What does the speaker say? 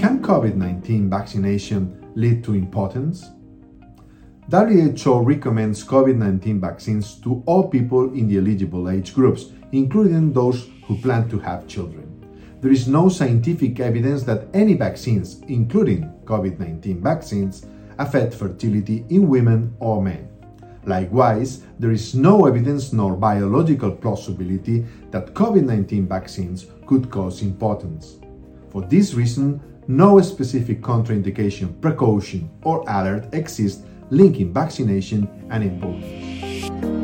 can COVID 19 vaccination lead to impotence? WHO recommends COVID 19 vaccines to all people in the eligible age groups, including those who plan to have children. There is no scientific evidence that any vaccines, including COVID 19 vaccines, affect fertility in women or men. Likewise, there is no evidence nor biological plausibility that COVID 19 vaccines could cause impotence. For this reason, no specific contraindication, precaution, or alert exists linking vaccination and impotence.